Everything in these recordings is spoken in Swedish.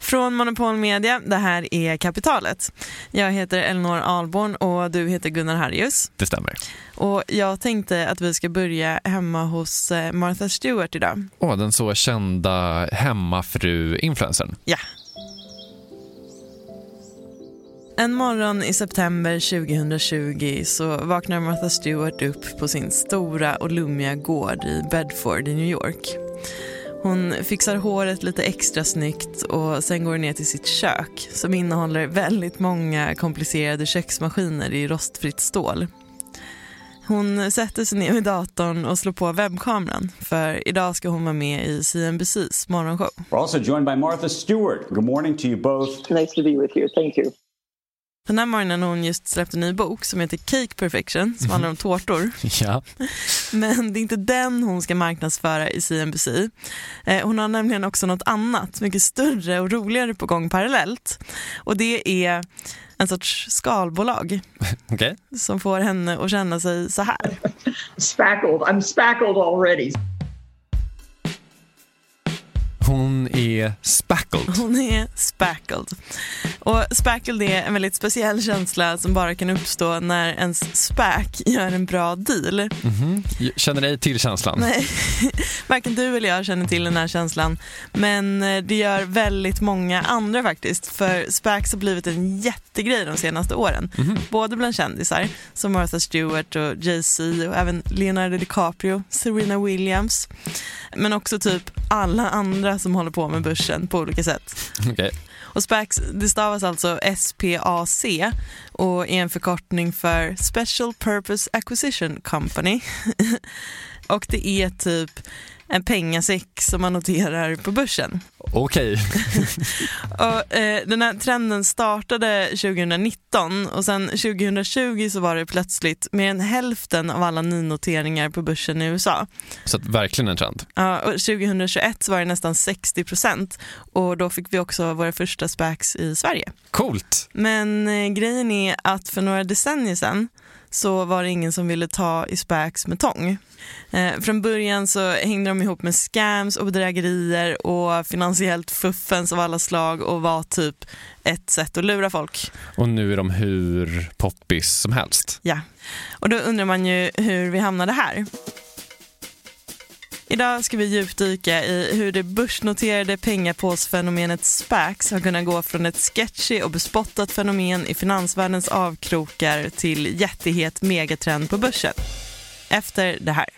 Från Monopol Media, det här är Kapitalet. Jag heter Elinor Alborn och du heter Gunnar Harrius. Det stämmer. Och jag tänkte att vi ska börja hemma hos eh, Martha Stewart idag. Åh, den så kända hemmafru-influencern. Ja. En morgon i september 2020 så vaknar Martha Stewart upp på sin stora och lummiga gård i Bedford i New York. Hon fixar håret lite extra snyggt och sen går ner till sitt kök som innehåller väldigt många komplicerade köksmaskiner i rostfritt stål. Hon sätter sig ner vid datorn och slår på webbkameran för idag ska hon vara med i CNBCs morgonshow. We're also joined by Martha Stewart. Good morning to you both. Nice to be with you. Thank you. Den här morgonen har hon just släppt en ny bok som heter Cake Perfection som handlar om tårtor. Ja. Men det är inte den hon ska marknadsföra i CNBC. Eh, hon har nämligen också något annat, mycket större och roligare på gång parallellt. Och det är en sorts skalbolag Okej. som får henne att känna sig så här. Spackled. I'm spackled already. Hon är spackled. Hon är spackled. Och spackled är en väldigt speciell känsla som bara kan uppstå när ens spack gör en bra deal. Mhm. Känner dig till känslan? Nej, varken du eller jag känner till den här känslan. Men eh, det gör väldigt många andra faktiskt. För SPACs har blivit en jättegrej de senaste åren. Både bland kändisar som Martha Stewart och Jay-Z och även Leonardo DiCaprio, Serena Williams. Men också typ alla andra som håller på med börsen på olika sätt. Okej. Och SPAC det stavas alltså SPAC och är en förkortning för Special Purpose Acquisition Company. och det är typ en pengasäck som man noterar på börsen. Okej. Och, eh, den här trenden startade 2019 och sen 2020 så var det plötsligt mer än hälften av alla nynoteringar på börsen i USA. Så verkligen en trend. Ja, och 2021 så var det nästan 60 procent och då fick vi också våra första SPACs i Sverige. Coolt. Men eh, grejen är att för några decennier sedan så var det ingen som ville ta i SPACs med tång. Eh, från början så hängde de ihop med scams och bedrägerier och finansiellt fuffens av alla slag och var typ ett sätt att lura folk. Och nu är de hur poppis som helst. Ja, och då undrar man ju hur vi hamnade här. Idag ska vi djupdyka i hur det börsnoterade pengapåsfenomenet SPACs har kunnat gå från ett sketchy och bespottat fenomen i finansvärldens avkrokar till jättehet megatrend på börsen. Efter det här.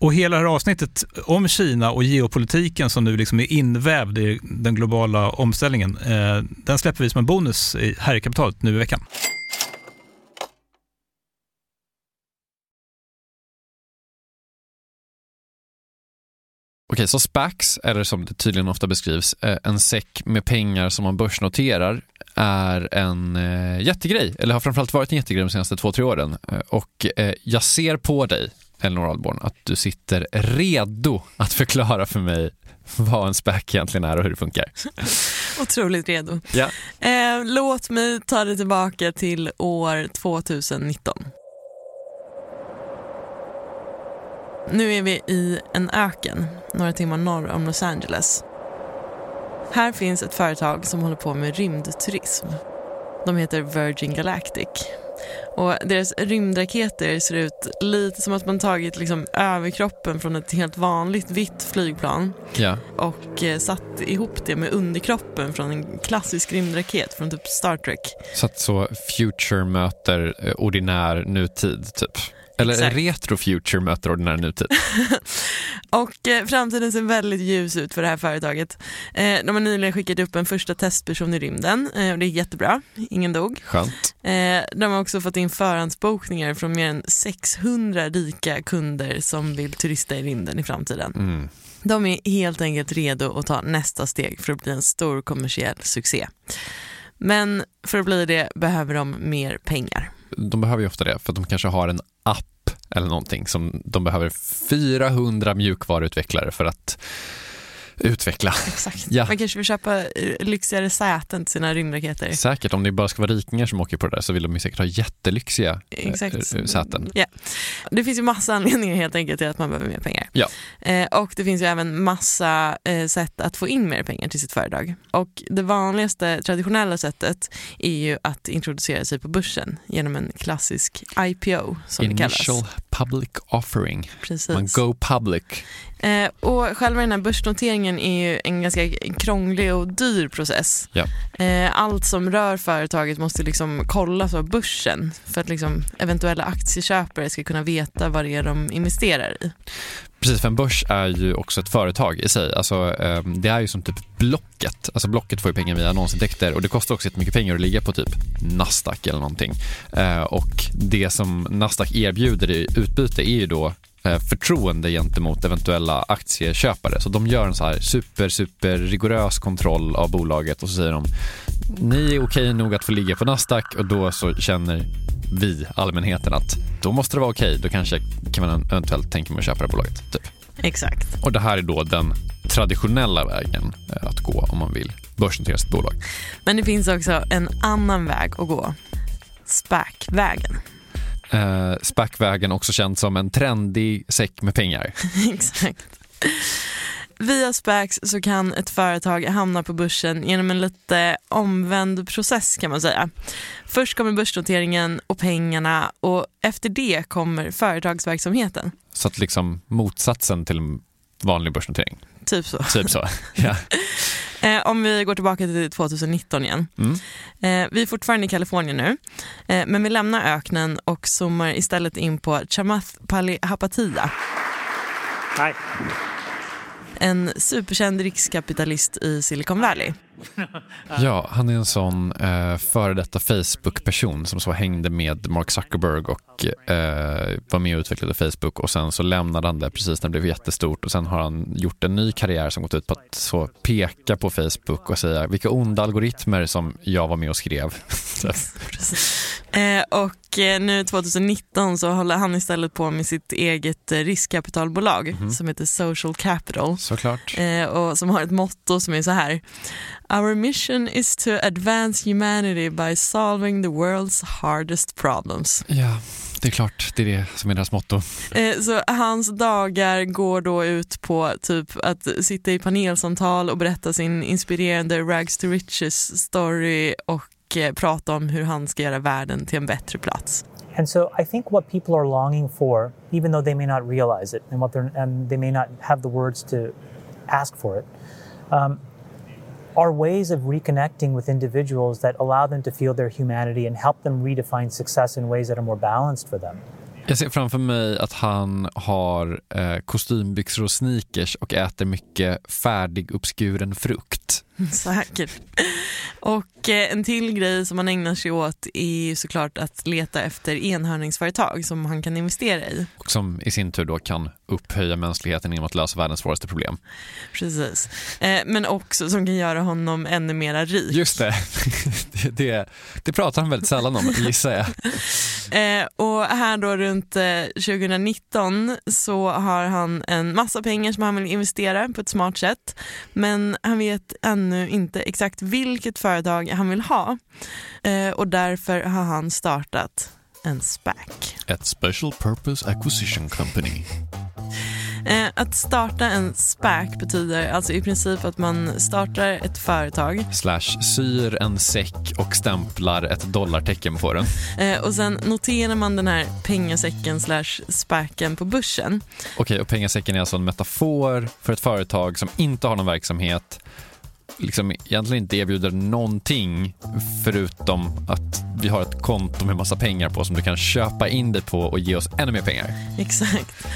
Och hela det här avsnittet om Kina och geopolitiken som nu liksom är invävd i den globala omställningen, eh, den släpper vi som en bonus här i kapitalet nu i veckan. Okej, så SPACs, eller som det tydligen ofta beskrivs, eh, en säck med pengar som man börsnoterar är en eh, jättegrej, eller har framförallt varit en jättegrej de senaste två, tre åren. Eh, och jag ser på dig Elinor Alborn, att du sitter redo att förklara för mig vad en SPAC egentligen är och hur det funkar. Otroligt redo. Ja. Eh, låt mig ta dig tillbaka till år 2019. Nu är vi i en öken några timmar norr om Los Angeles. Här finns ett företag som håller på med rymdturism. De heter Virgin Galactic. Och deras rymdraketer ser ut lite som att man tagit liksom överkroppen från ett helt vanligt vitt flygplan Ja. och eh, satt ihop det med underkroppen från en klassisk rymdraket från typ Star Trek. Så att så future möter eh, ordinär nutid, typ. Eller Exakt. retro future möter ordinär nutid. Och eh, framtiden ser väldigt ljus ut för det här företaget. Eh, de har nyligen skickat upp en första testperson i rymden eh, och det är jättebra, ingen dog. Skönt. Eh, de har också fått in förhandsbokningar från mer än 600 rika kunder som vill turista i rymden i framtiden. Mm. De är helt enkelt redo att ta nästa steg för att bli en stor kommersiell succé. Men för att bli det behöver de mer pengar. De behöver ju ofta det, för att de kanske har en app eller någonting som de behöver 400 mjukvaruutvecklare för att utveckla. Exakt. Ja. Man kanske vill köpa eh, lyxigare säten till sina rymdraketer. Säkert, om det bara ska vara rikingar som åker på det där så vill de ju säkert ha jättelyxiga eh, Exakt. eh, säten. Ja. Det finns ju massa anledningar helt enkelt till att man behöver mer pengar. Ja. Och det finns ju även massa sätt att få in mer pengar till sitt företag. Och det vanligaste traditionella sättet är ju att introducera sig på börsen genom en klassisk IPO som det kallas. Initial public offering. Precis. Man go public. Eh, och själva den här börsnoteringen är ju en ganska krånglig och dyr process. Ja. Eh, allt som rör företaget måste liksom kollas av börsen för att liksom eventuella aktieköpare ska kunna veta vad det är de investerar i. Precis, för en börs är ju också ett företag i sig. Alltså, eh, det är ju som typ Blocket. Alltså Blocket får ju pengar via annonsintäkter och det kostar också jättemycket pengar att ligga på typ Nasdaq eller någonting. Eh, och det som Nasdaq erbjuder i utbyte är ju då förtroende gentemot eventuella aktieköpare. Så de gör en så här super, super rigorös kontroll av bolaget och så säger de ni är okej nog att få ligga på Nasdaq och då så känner vi, allmänheten, att då måste det vara okej. Då kanske kan man eventuellt tänka mig att köpa det bolaget. Typ. Exakt. Och det här är då den traditionella vägen eh, att gå om man vill börsnotera sitt bolag. Men det finns också en annan väg att gå. SPAC-vägen. Eh, SPAC-vägen också känd som en trendig säck med pengar. Exakt. Via SPACs så kan ett företag hamna på börsen genom en lite omvänd process kan man säga. Först kommer börsnoteringen och pengarna och efter det kommer företagsverksamheten. Så att liksom motsatsen till en vanlig börsnotering. Typ så. Typ så. ja. Eh, om vi går tillbaka till 2019 igen. Mm. Eh, vi är fortfarande i Kalifornien nu, eh, men vi lämnar öknen och zoomar istället in på Chamath Palihapitiya. Hi. En superkänd rikskapitalist i Silicon Valley. ja, han är en sån eh, före detta Facebook-person som så hängde med Mark Zuckerberg och eh, var med och utvecklade Facebook och sen så lämnade han det precis när det blev jättestort och sen har han gjort en ny karriär som gått ut på att så peka på Facebook och säga vilka onda algoritmer som jag var med och skrev. Eh, och nu 2019 så håller han istället på med sitt eget eh, riskkapitalbolag som heter Social Capital. Såklart. Eh, och som har ett motto som är så här. Our mission is to advance humanity by solving the world's hardest problems. Ja, det är klart. Det är det som är deras motto. Eh, så hans dagar går då ut på typ att sitta i panelsamtal och berätta sin inspirerande rags to riches story och eh, prata om hur han ska göra världen till en bättre plats. And so I think what people are longing for, even though they may not realize it and what they're, and they may not have the words to ask for it, um, are ways of reconnecting with individuals that allow them to feel their humanity and help them redefine success in ways that are more balanced for them. Jag ser framför mig att han har eh, kostymbyxor och sneakers och äter mycket färdig uppskuren frukt. Säkert. Och eh, en till grej som han ägnar sig åt är såklart att leta efter enhörningsföretag som han kan investera i. Och som i sin tur då kan upphöja mänskligheten genom att lösa världens svåraste problem. Precis. Eh, men också som kan göra honom ännu mera rik. Just det. det, det, det pratar han väldigt sällan om, gissar jag. Eh, och här då runt eh, 2019 så har han en massa pengar som han vill investera på ett smart sätt. Men han vet ännu inte exakt vilket företag han vill ha. Eh, och därför har han startat en SPAC. Ett Special Purpose Acquisition Company. Eh, att starta en SPAC betyder alltså i princip att man startar ett företag. Slash syr en säck och stämplar ett dollartecken på den. Eh, och sen noterar man den här pengasäcken slash SPACen på börsen. Okej, och pengasäcken är alltså en metafor för ett företag som inte har någon verksamhet liksom egentligen inte erbjuder någonting förutom att vi har ett konto med massa pengar på som du kan köpa in dig på och ge oss ännu mer pengar. Exakt.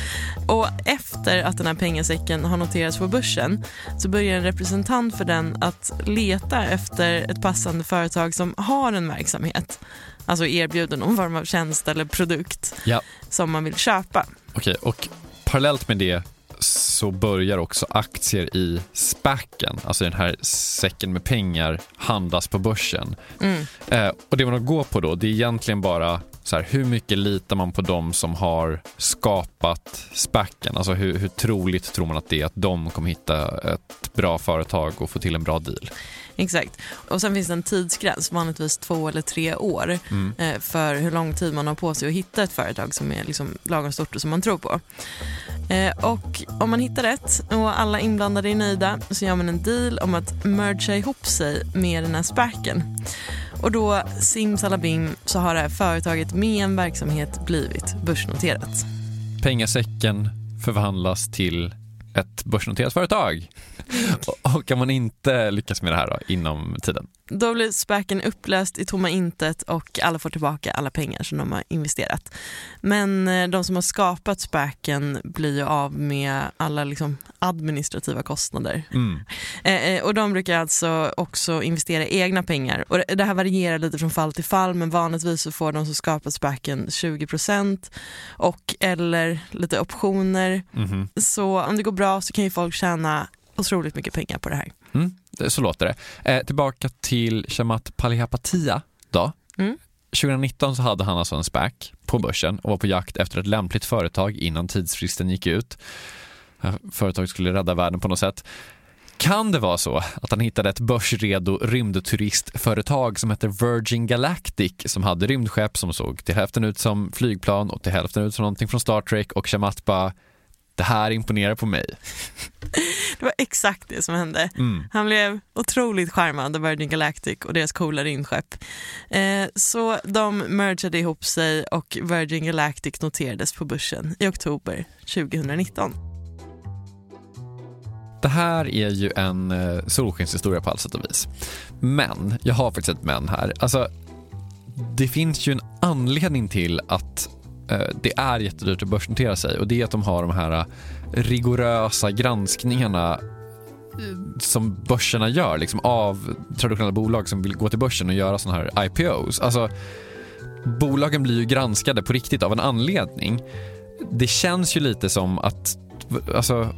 Och efter att den här pengasäcken har noterats på börsen så börjar en representant för den att leta efter ett passande företag som har en verksamhet. Alltså erbjuder någon form av tjänst eller produkt ja. som man vill köpa. Okej, och parallellt med det så börjar också aktier i SPACen, alltså den här säcken med pengar, handlas på börsen. Mm. Eh, och det man har gå på då, det är egentligen bara så här, hur mycket litar man på dem som har skapat SPACen? Alltså hur, hur troligt tror man att det är att de kommer hitta ett bra företag och få till en bra deal? Exakt. Och sen finns det en tidsgräns, vanligtvis två eller tre år, Mm. eh, för hur lång tid man har på sig att hitta ett företag som är liksom lagom stort och som man tror på. Eh, och om man hittar rätt och alla inblandade är nöjda så gör man en deal om att mergea ihop sig med den här SPACen. Och då simsalabim så har det här företaget med en verksamhet blivit börsnoterat. Pengasäcken förvandlas till ett börsnoterat företag. Och kan man inte lyckas med det här då, inom tiden? Då blir SPACen upplöst i tomma intet och alla får tillbaka alla pengar som de har investerat. Men eh, de som har skapat SPACen blir ju av med alla liksom administrativa kostnader. Mm. Eh, eh, och de brukar alltså också investera egna pengar. Och det- här varierar lite från fall till fall men vanligtvis så får de som skapat SPACen 20% och eller lite optioner. Mhm. Så om det går bra så kan ju folk tjäna otroligt mycket pengar på det här. Mm, så låter det. Eh, tillbaka till Shamat Palihapitiya då. Mm. 2019 så hade han alltså en SPAC på börsen och var på jakt efter ett lämpligt företag innan tidsfristen gick ut. Eh, Företaget skulle rädda världen på något sätt. Kan det vara så att han hittade ett börsredo rymdturistföretag som heter Virgin Galactic som hade rymdskepp som såg till hälften ut som flygplan och till hälften ut som någonting från Star Trek och Shamat bara det här imponerar på mig. Det var exakt det som hände. Mm. Han blev otroligt charmad av Virgin Galactic och deras coola rymdskepp. Eh, så de mergade ihop sig och Virgin Galactic noterades på börsen i oktober 2019. Det här är ju en eh, solskenshistoria på alla sätt och vis. Men, jag har faktiskt ett men här. Alltså, det finns ju en anledning till att Eh, det är jättedyrt att börsnotera sig och det är att de har de här eh, rigorösa granskningarna eh, som börserna gör liksom, av traditionella bolag som vill gå till börsen och göra sådana här IPOs. Alltså, bolagen blir ju granskade på riktigt av en anledning. Det känns ju lite som att alltså,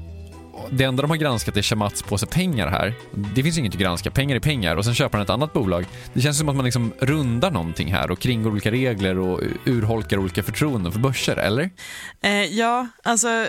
det enda de har granskat är Shamats påse pengar här. Det finns inget att granska, pengar är pengar och sen köper han ett annat bolag. Det känns som att man liksom rundar någonting här och kringgår olika regler och urholkar olika förtroenden för börser, eller? Eh, ja, alltså eh,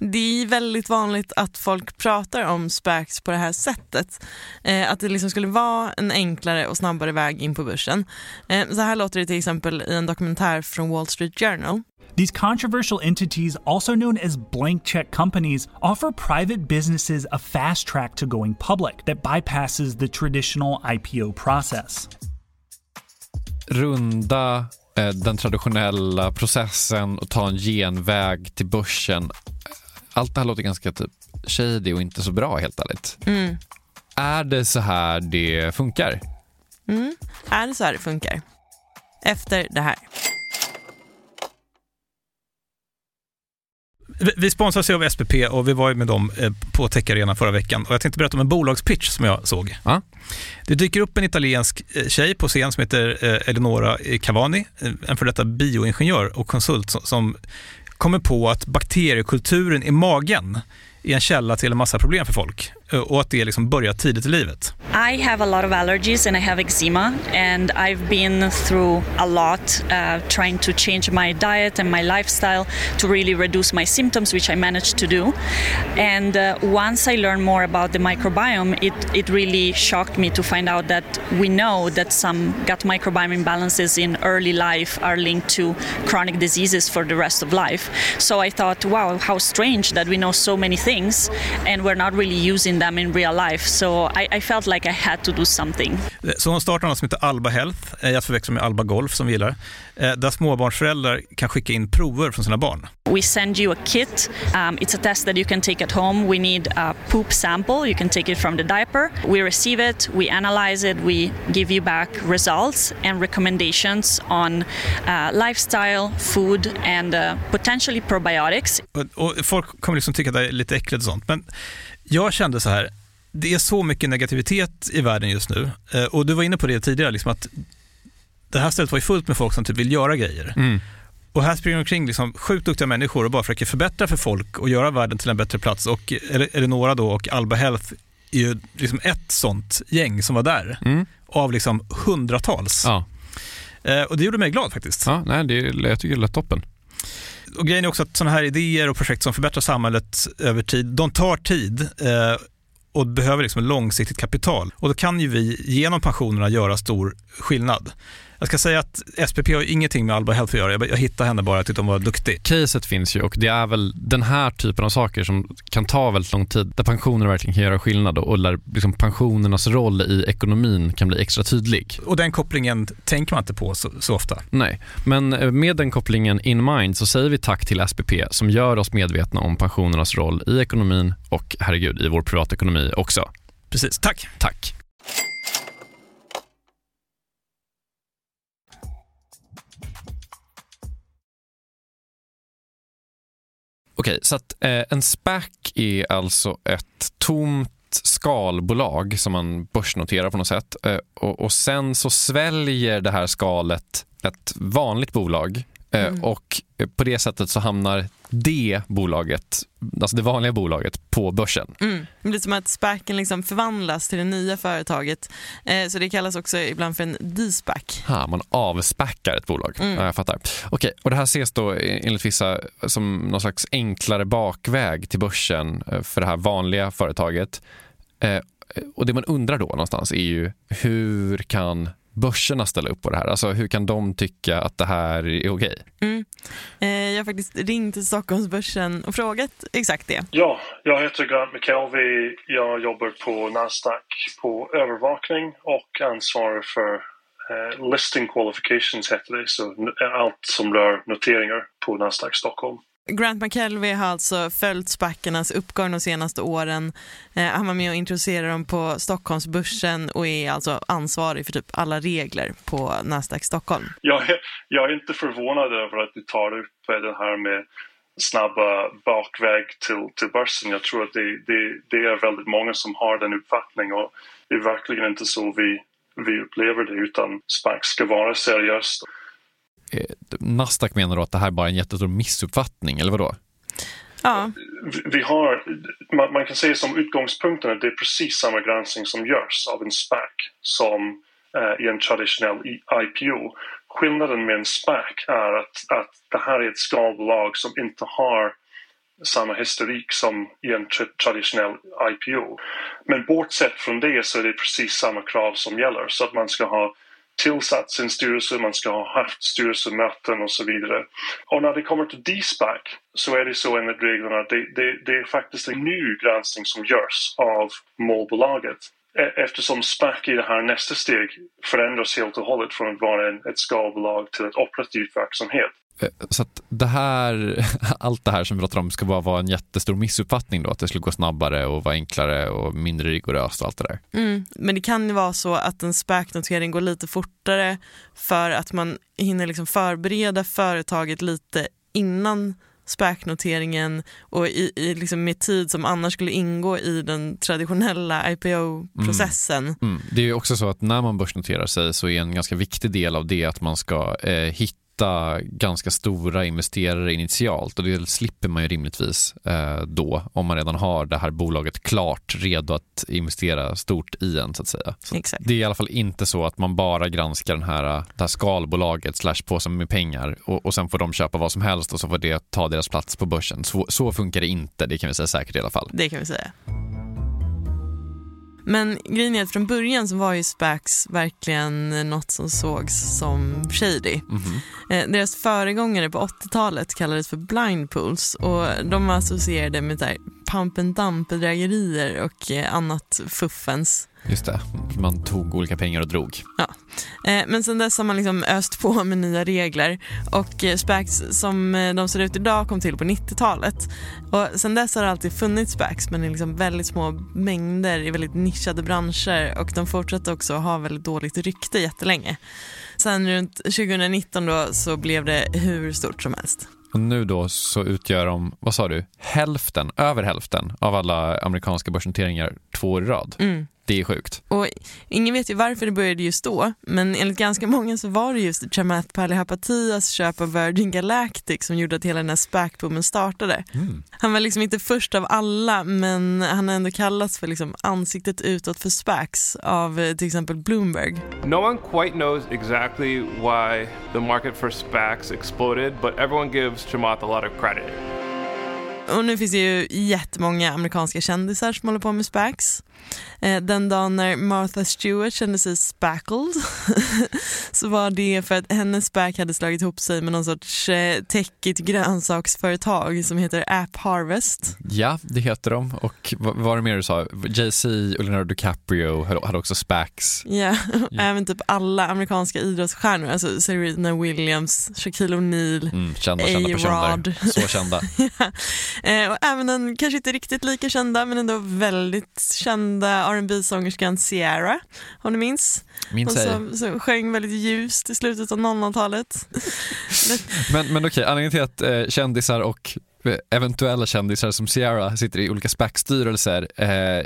det är väldigt vanligt att folk pratar om SPACs på det här sättet. Eh, att det liksom skulle vara en enklare och snabbare väg in på börsen. Eh, så här låter det till exempel i en dokumentär från Wall Street Journal. These controversial entities, also known as blank check companies, offer private businesses a fast track to going public that bypasses the traditional IPO process. Runda eh, den traditionella processen och ta en genväg till börsen. Allt det här låter ganska typ shady och inte så bra helt ärligt. Mm. Är det så här det funkar? Mm. Är det så här det funkar? Efter det här. Vi, sponsras ju av SPP och vi var ju med dem eh, på Tech förra veckan. Och jag tänkte berätta om en bolagspitch som jag såg. Ja. Det dyker upp en italiensk eh, tjej på scen som heter eh, Eleonora Cavani, en för detta bioingenjör och konsult som, kommer på att bakteriekulturen i magen är en källa till en massa problem för folk Eh, och att det liksom börjar tidigt i livet. I have a lot of allergies and I have eczema and I've been through a lot uh, trying to change my diet and my lifestyle to really reduce my symptoms which I managed to do and uh, once I learned more about the microbiome it, it really shocked me to find out that we know that some gut microbiome imbalances in early life are linked to chronic diseases for the rest of life so I thought wow how strange that we know so many things and we're not really using them in real life. So I, I felt like I had to do something. Så hon startar något som heter Alba Health, jag eh, förväxlar med Alba Golf som vi gillar, eh, där småbarnsföräldrar kan skicka in prover från sina barn. We send you a kit. Um, it's a test that you can take at home. We need a poop sample. You can take it from the diaper. We receive it, we analyze it, we give you back results and recommendations on uh, lifestyle, food and uh, potentially probiotics. Och, och folk kommer liksom tycka att det är lite äckligt och sånt, men jag kände så här, det är så mycket negativitet i världen just nu. Eh, och du var inne på det tidigare, liksom att det här stället var ju fullt med folk som typ vill göra grejer. Mm. Och här springer omkring liksom sjukt duktiga människor och bara försöker förbättra för folk och göra världen till en bättre plats. Och Eleonora då och Alba Health är ju liksom ett sånt gäng som var där. Mm. Av liksom hundratals. Ja. Eh, och det gjorde mig glad faktiskt. Ja, nej, det, jag tycker det lät toppen. Och grejen är också att sådana här idéer och projekt som förbättrar samhället över tid, de tar tid. Eh, och behöver liksom långsiktigt kapital. Och då kan ju vi genom pensionerna göra stor skillnad. Jag ska säga att SPP har ingenting med Alba Health att göra. Jag, hittade henne bara, jag tyckte hon var duktig. Caset finns ju och det är väl den här typen av saker som kan ta väldigt lång tid, där pensioner verkligen kan göra skillnad och där liksom pensionernas roll i ekonomin kan bli extra tydlig. Och den kopplingen tänker man inte på så, så ofta. Nej, men eh, med den kopplingen in mind så säger vi tack till SPP som gör oss medvetna om pensionernas roll i ekonomin och herregud i vår privatekonomi också. Precis, tack. Tack. Okej, så att eh, en SPAC är alltså ett tomt skalbolag som man börsnoterar på något sätt eh, och, och, sen så sväljer det här skalet ett vanligt bolag Eh, mm. Och på det sättet så hamnar det bolaget, alltså det vanliga bolaget, på börsen. Mm. Det blir som att SPACen liksom förvandlas till det nya företaget. Eh, så det kallas också ibland för en D-SPAC. Ha, man avspackar ett bolag. Mm. Ja, jag fattar. Okej, och det här ses då enligt vissa som någon slags enklare bakväg till börsen eh, för det här vanliga företaget. Och det man undrar då någonstans är ju hur kan börserna ställa upp på det här? Alltså hur kan de tycka att det här är okej? Mm. Eh, jag har faktiskt ringt till Stockholmsbörsen och frågat exakt det. Ja, jag heter Grant McKelvey. Jag jobbar på Nasdaq på övervakning och ansvarar för eh, listing qualifications heter det, så allt som rör noteringar på Nasdaq Stockholm. Grant McKelvey har alltså följt spackarnas uppgång de senaste åren. Eh, han var med och introducerade dem på Stockholmsbörsen och är alltså ansvarig för typ alla regler på Nasdaq Stockholm. Jag är, jag är inte förvånad över att du tar upp eh, det här med snabba bakväg till, till börsen. Jag tror att det, det, det är väldigt många som har den uppfattningen och det är verkligen inte så vi, vi upplever det utan SPAC ska vara seriöst. Eh, Nasdaq menar då att det här är bara en jättestor missuppfattning, eller vadå? Ja. Vi har, man, man kan säga som utgångspunkten att det är precis samma granskning som görs av en SPAC som eh, i en traditionell IPO. Skillnaden med en SPAC är att, att det här är ett skalbolag som inte har samma historik som i en traditionell IPO. Men bortsett från det så är det precis samma krav som gäller så att man ska ha tillsatt sin styrelse, man ska ha haft styrelsemöten och så vidare. Och när det kommer till DSPAC så är det så enligt reglerna att det, det, det är faktiskt en ny granskning som görs av målbolaget e, eftersom SPAC i det här nästa steg förändras helt och hållet från att vara ett skalbolag till ett operativt verksamhet. Eh, så att det här, allt det här som vi pratar om ska bara vara en jättestor missuppfattning då, att det skulle gå snabbare och vara enklare och mindre rigoröst och allt det där. Mm, men det kan ju vara så att en SPAC-notering går lite fortare för att man hinner liksom förbereda företaget lite innan SPAC-noteringen och i, i liksom med tid som annars skulle ingå i den traditionella IPO-processen. Mm. Mm. Det är ju också så att när man börsnoterar sig så är en ganska viktig del av det att man ska eh, hitta ganska stora investerare initialt och det slipper man ju rimligtvis eh, då om man redan har det här bolaget klart redo att investera stort i en så att säga. Så Exakt. Det är i alla fall inte så att man bara granskar den här, det här skalbolaget slash påsen med pengar och, och sen får de köpa vad som helst och så får det ta deras plats på börsen. Så, så funkar det inte, det kan vi säga säkert i alla fall. Det kan vi säga. Men grejen är att från början så var ju SPACs verkligen något som sågs som shady. Mhm. Eh, Deras föregångare på 80-talet kallades för blind pools och de var associerade med så pump and dump bedrägerier och eh, annat fuffens. Just det, man tog olika pengar och drog. Ja. Eh, Men sen dess har man liksom öst på med nya regler och eh, SPACs som de ser ut idag kom till på 90-talet. Och sen dess har det alltid funnits SPACs men i liksom väldigt små mängder i väldigt nischade branscher och de fortsätter också ha väldigt dåligt rykte jättelänge. Sen runt 2019 då så blev det hur stort som helst. Och nu då så utgör de, vad sa du, hälften, över hälften av alla amerikanska börsnoteringar två år i rad. Mm. Det är sjukt. Och ingen vet ju varför det började just då, men enligt ganska många så var det just Chamath Palihapitias köp av Virgin Galactic som gjorde att hela den här SPAC-boomen startade. Mm. Han var liksom inte först av alla, men han har ändå kallats för liksom ansiktet utåt för SPACs av eh, till exempel Bloomberg. No one quite knows exactly why the market for SPACs exploded, but everyone gives Chamath a lot of credit. Och nu finns det ju jättemånga amerikanska kändisar som håller på med SPACs. Eh, Den dagen när Martha Stewart kände sig spackled så var det för att hennes SPAC hade slagit ihop sig med någon sorts eh, techigt grönsaksföretag som heter App Harvest. Ja, det heter de. Och vad var det mer du sa? Jay-Z och Leonardo DiCaprio hade också SPACs. Ja, och även typ alla amerikanska idrottsstjärnor, alltså Serena Williams, Shaquille O'Neal, Mm, kända, kända personer. Så kända. ja. eh, och även den kanske inte riktigt lika kända men ändå väldigt kända rb sångerskan Ciara, om du minns. Minns Hon som, som sjöng väldigt ljust i slutet av 00-talet. Men, men okej, anledningen till att eh, kändisar och eh, eventuella kändisar som Ciara sitter i olika SPAC-styrelser, eh,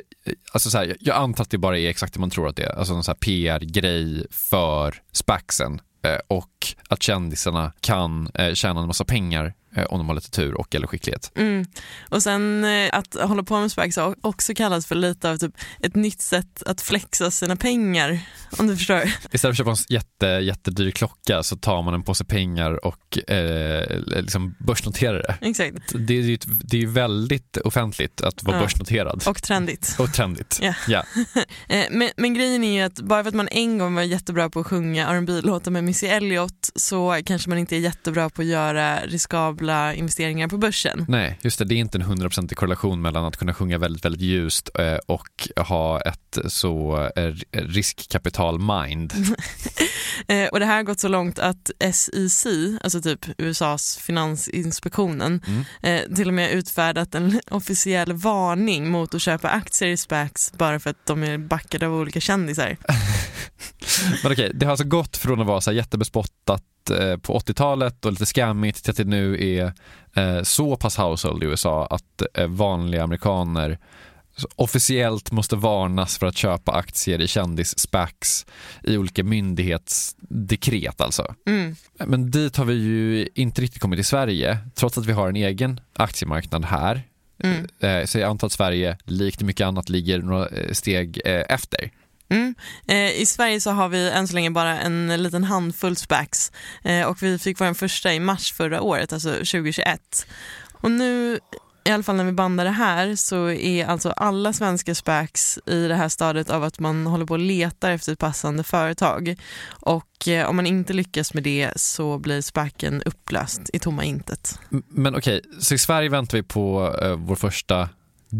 alltså så här, jag antar att det bara är exakt det man tror att det är, alltså här PR-grej för SPACsen eh, och att kändisarna kan eh, tjäna en massa pengar om de har lite tur och eller skicklighet. Mm. Och sen eh, att hålla på med SPACs har också kallats för lite av typ ett nytt sätt att flexa sina pengar, om du förstår. Istället för att köpa en jätte, jättedyr klocka så tar man en påse pengar och eh, liksom börsnoterar det. Exakt. Det är ju det är väldigt offentligt att vara Ja. börsnoterad. Och trendigt. Och trendigt. Ja. Ja. Eh, men, men grejen är ju att bara för att man en gång var jättebra på att sjunga rb låtar med Missy Elliott så kanske man inte är jättebra på att göra riskabla investeringar på börsen. Nej, just det. Det är inte en hundraprocentig korrelation mellan att kunna sjunga väldigt, väldigt ljust eh, och ha ett så eh, riskkapital-mind. Eh, och det här har gått så långt att SEC, alltså typ USAs finansinspektionen, Mm. till och med utfärdat en officiell varning mot att köpa aktier i SPACs bara för att de är backade av olika kändisar. Men okej, det har alltså gått från att vara så jättebespottat eh, på 80-talet och lite scammigt till att det nu är eh, så pass household i USA att eh, vanliga amerikaner officiellt måste varnas för att köpa aktier i kändis-SPACs i olika myndighetsdekret alltså. Mm. Men dit har vi ju inte riktigt kommit i Sverige, trots att vi har en egen aktiemarknad här. Mm. Så jag antar att Sverige, likt mycket annat, ligger några steg efter. Mm. Eh, I Sverige så har vi än så länge bara en liten handfull SPACs eh, och vi fick vår första i mars förra året, alltså 2021. Och nu, i alla fall när vi bandar det här, så är alltså alla svenska SPACs i det här stadiet av att man håller på och letar efter ett passande företag. Och eh, om man inte lyckas med det så blir SPACen upplöst i tomma intet. Men okej, så i Sverige väntar vi på eh, vår första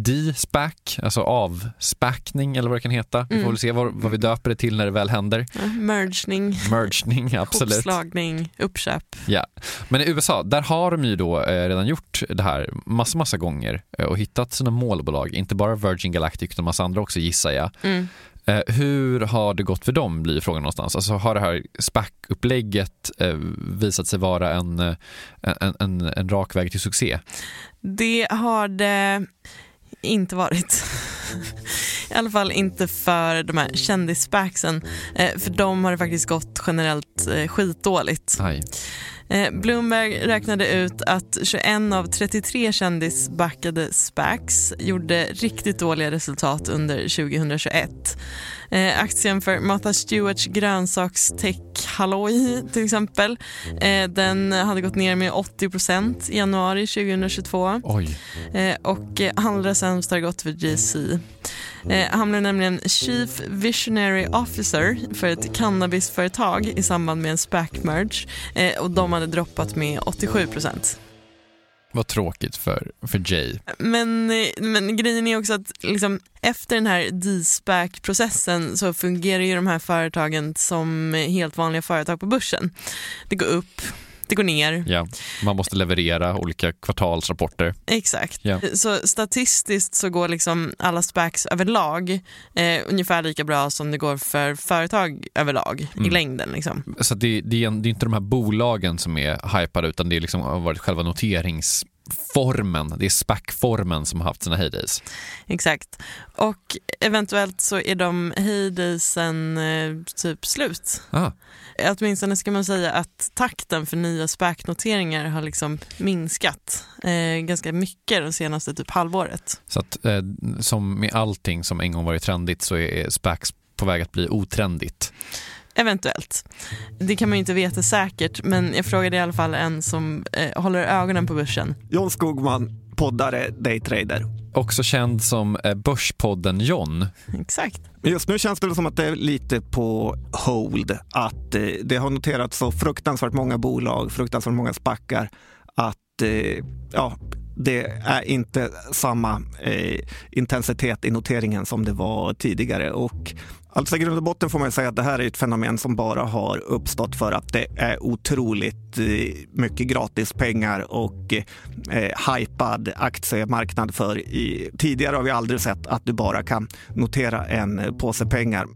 D-SPAC, alltså avspackning eller vad det kan heta. Vi får Mm. väl se vad, vad vi döper det till när det väl händer. Ja, mergning, Mergning, absolut. hopslagning, uppköp. Ja. Men i USA, där har de ju då eh, redan gjort det här massa, massa gånger eh, och hittat sina målbolag, inte bara Virgin Galactic utan massa andra också gissar jag. Mm. Eh, hur har det gått för dem blir frågan någonstans. Alltså har det här SPAC-upplägget eh, visat sig vara en, eh, en, en, en rak väg till succé? Det har det inte varit. I alla fall inte för de här kändis-SPACsen. Eh, för dem har det faktiskt gått generellt eh, skitdåligt. Aj. Eh, Bloomberg räknade ut att 21 av 33 kändisbackade SPACs gjorde riktigt dåliga resultat under 2021. Eh, aktien för Martha Stewarts grönsakstech-halloj till exempel, eh, den hade gått ner med 80% i januari 2022. Oj. Eh, och allra sämst har det gått för JC. Eh, han blev nämligen Chief Visionary Officer för ett cannabisföretag i samband med en SPAC-merge eh, och de hade droppat med 87 vad tråkigt för, för Jay. Men, men grejen är också att liksom, efter den här D-SPAC-processen så fungerar ju de här företagen som helt vanliga företag på börsen. Det går upp, det går ner. Ja, man måste leverera olika kvartalsrapporter. Exakt. Ja. Så statistiskt så går liksom alla SPACs överlag eh, ungefär lika bra som det går för företag överlag i Mm. längden. Liksom. Så det, det, är, det är inte de här bolagen som är hypade utan det är liksom, har varit själva noteringsformen, det är SPAC-formen som har haft sina heydays. Exakt. Och eventuellt så är de hejdaysen eh, typ slut. Ah. Åtminstone ska man säga att takten för nya SPAC-noteringar har liksom minskat eh, ganska mycket det senaste typ halvåret. Så att eh, som med allting som en gång varit trendigt så är SPACs på väg att bli otrendigt. Eventuellt. Det kan man ju inte veta säkert, men jag frågade i alla fall en som eh, håller ögonen på börsen. John Skogman, poddare, daytrader. Också känd som eh, Börspodden John. Exakt. Just nu känns det som att det är lite på hold. Att eh, det har noterats så fruktansvärt många bolag, fruktansvärt många spackar att eh, ja, det är inte samma eh, intensitet i noteringen som det var tidigare. Och alltså i grund och botten får man säga att det här är ett fenomen som bara har uppstått för att det är otroligt eh, mycket gratis pengar och eh, hypad aktiemarknad för i, tidigare har vi aldrig sett att du bara kan notera en påse pengar.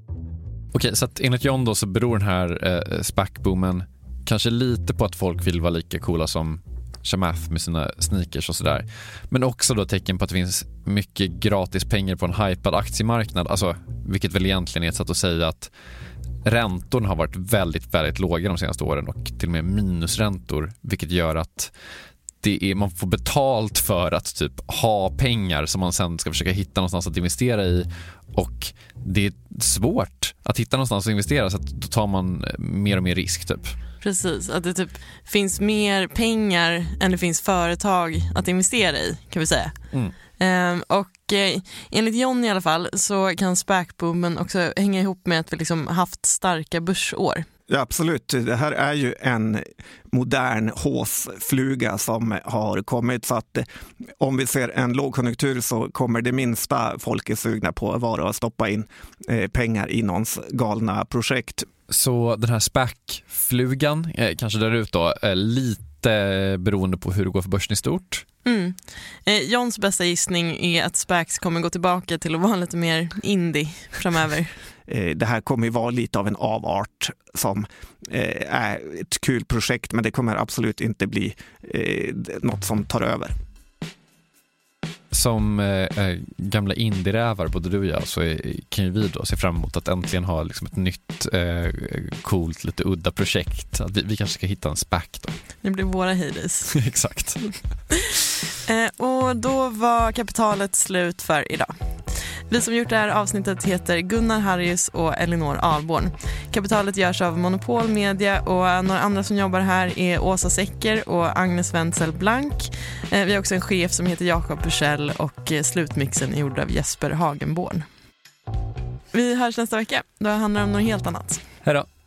Okej, så att enligt John då så beror den här eh, SPAC-boomen kanske lite på att folk vill vara lika coola som Chamath med sina sneakers och sådär. Men också då tecken på att det finns mycket gratis pengar på en hypad aktiemarknad. Alltså, vilket väl egentligen är ett sätt att säga att räntorna har varit väldigt, väldigt låga de senaste åren och till och med minusräntor, vilket gör att det är, man får betalt för att typ ha pengar som man sen ska försöka hitta någonstans att investera i och det är svårt att hitta någonstans att investera så att då tar man mer och mer risk typ. Precis, att det typ finns mer pengar än det finns företag att investera i kan vi säga. Mm. Ehm, och eh, enligt John i alla fall så kan SPAC-boomen också hänga ihop med att vi liksom haft starka börsår. Ja, absolut. Det här är ju en modern håsfluga som har kommit. Så att eh, om vi ser en lågkonjunktur så kommer det minsta folk är sugna på att vara att stoppa in eh, pengar i någons galna projekt. Så den här SPAC-flugan eh, kanske där ut då, eh, lite beroende på hur det går för börsen i stort. Mm. Eh, Johns bästa gissning är att SPACs kommer gå tillbaka till att vara lite mer indie framöver. Eh, Det här kommer ju vara lite av en avart som eh, är ett kul projekt, men det kommer absolut inte bli eh, något som tar över. Som eh, eh, gamla indierävar, både du och jag, så är, kan ju vi då se fram emot att äntligen ha liksom ett nytt eh, coolt, lite udda projekt. Att vi, vi kanske ska hitta en SPAC då. Det blir våra heydays. Exakt. Eh, och då var kapitalet slut för idag. Vi som gjort det här avsnittet heter Gunnar Harrius och Elinor Alborn. Kapitalet görs av Monopol Media och några andra som jobbar här är Åsa Secker och Agnes Wenzel Blank. Eh, vi har också en chef som heter Jakob Bursell och eh, slutmixen är gjord av Jesper Hagenborn. Vi hörs nästa vecka. Då handlar det om något helt annat. Hej då.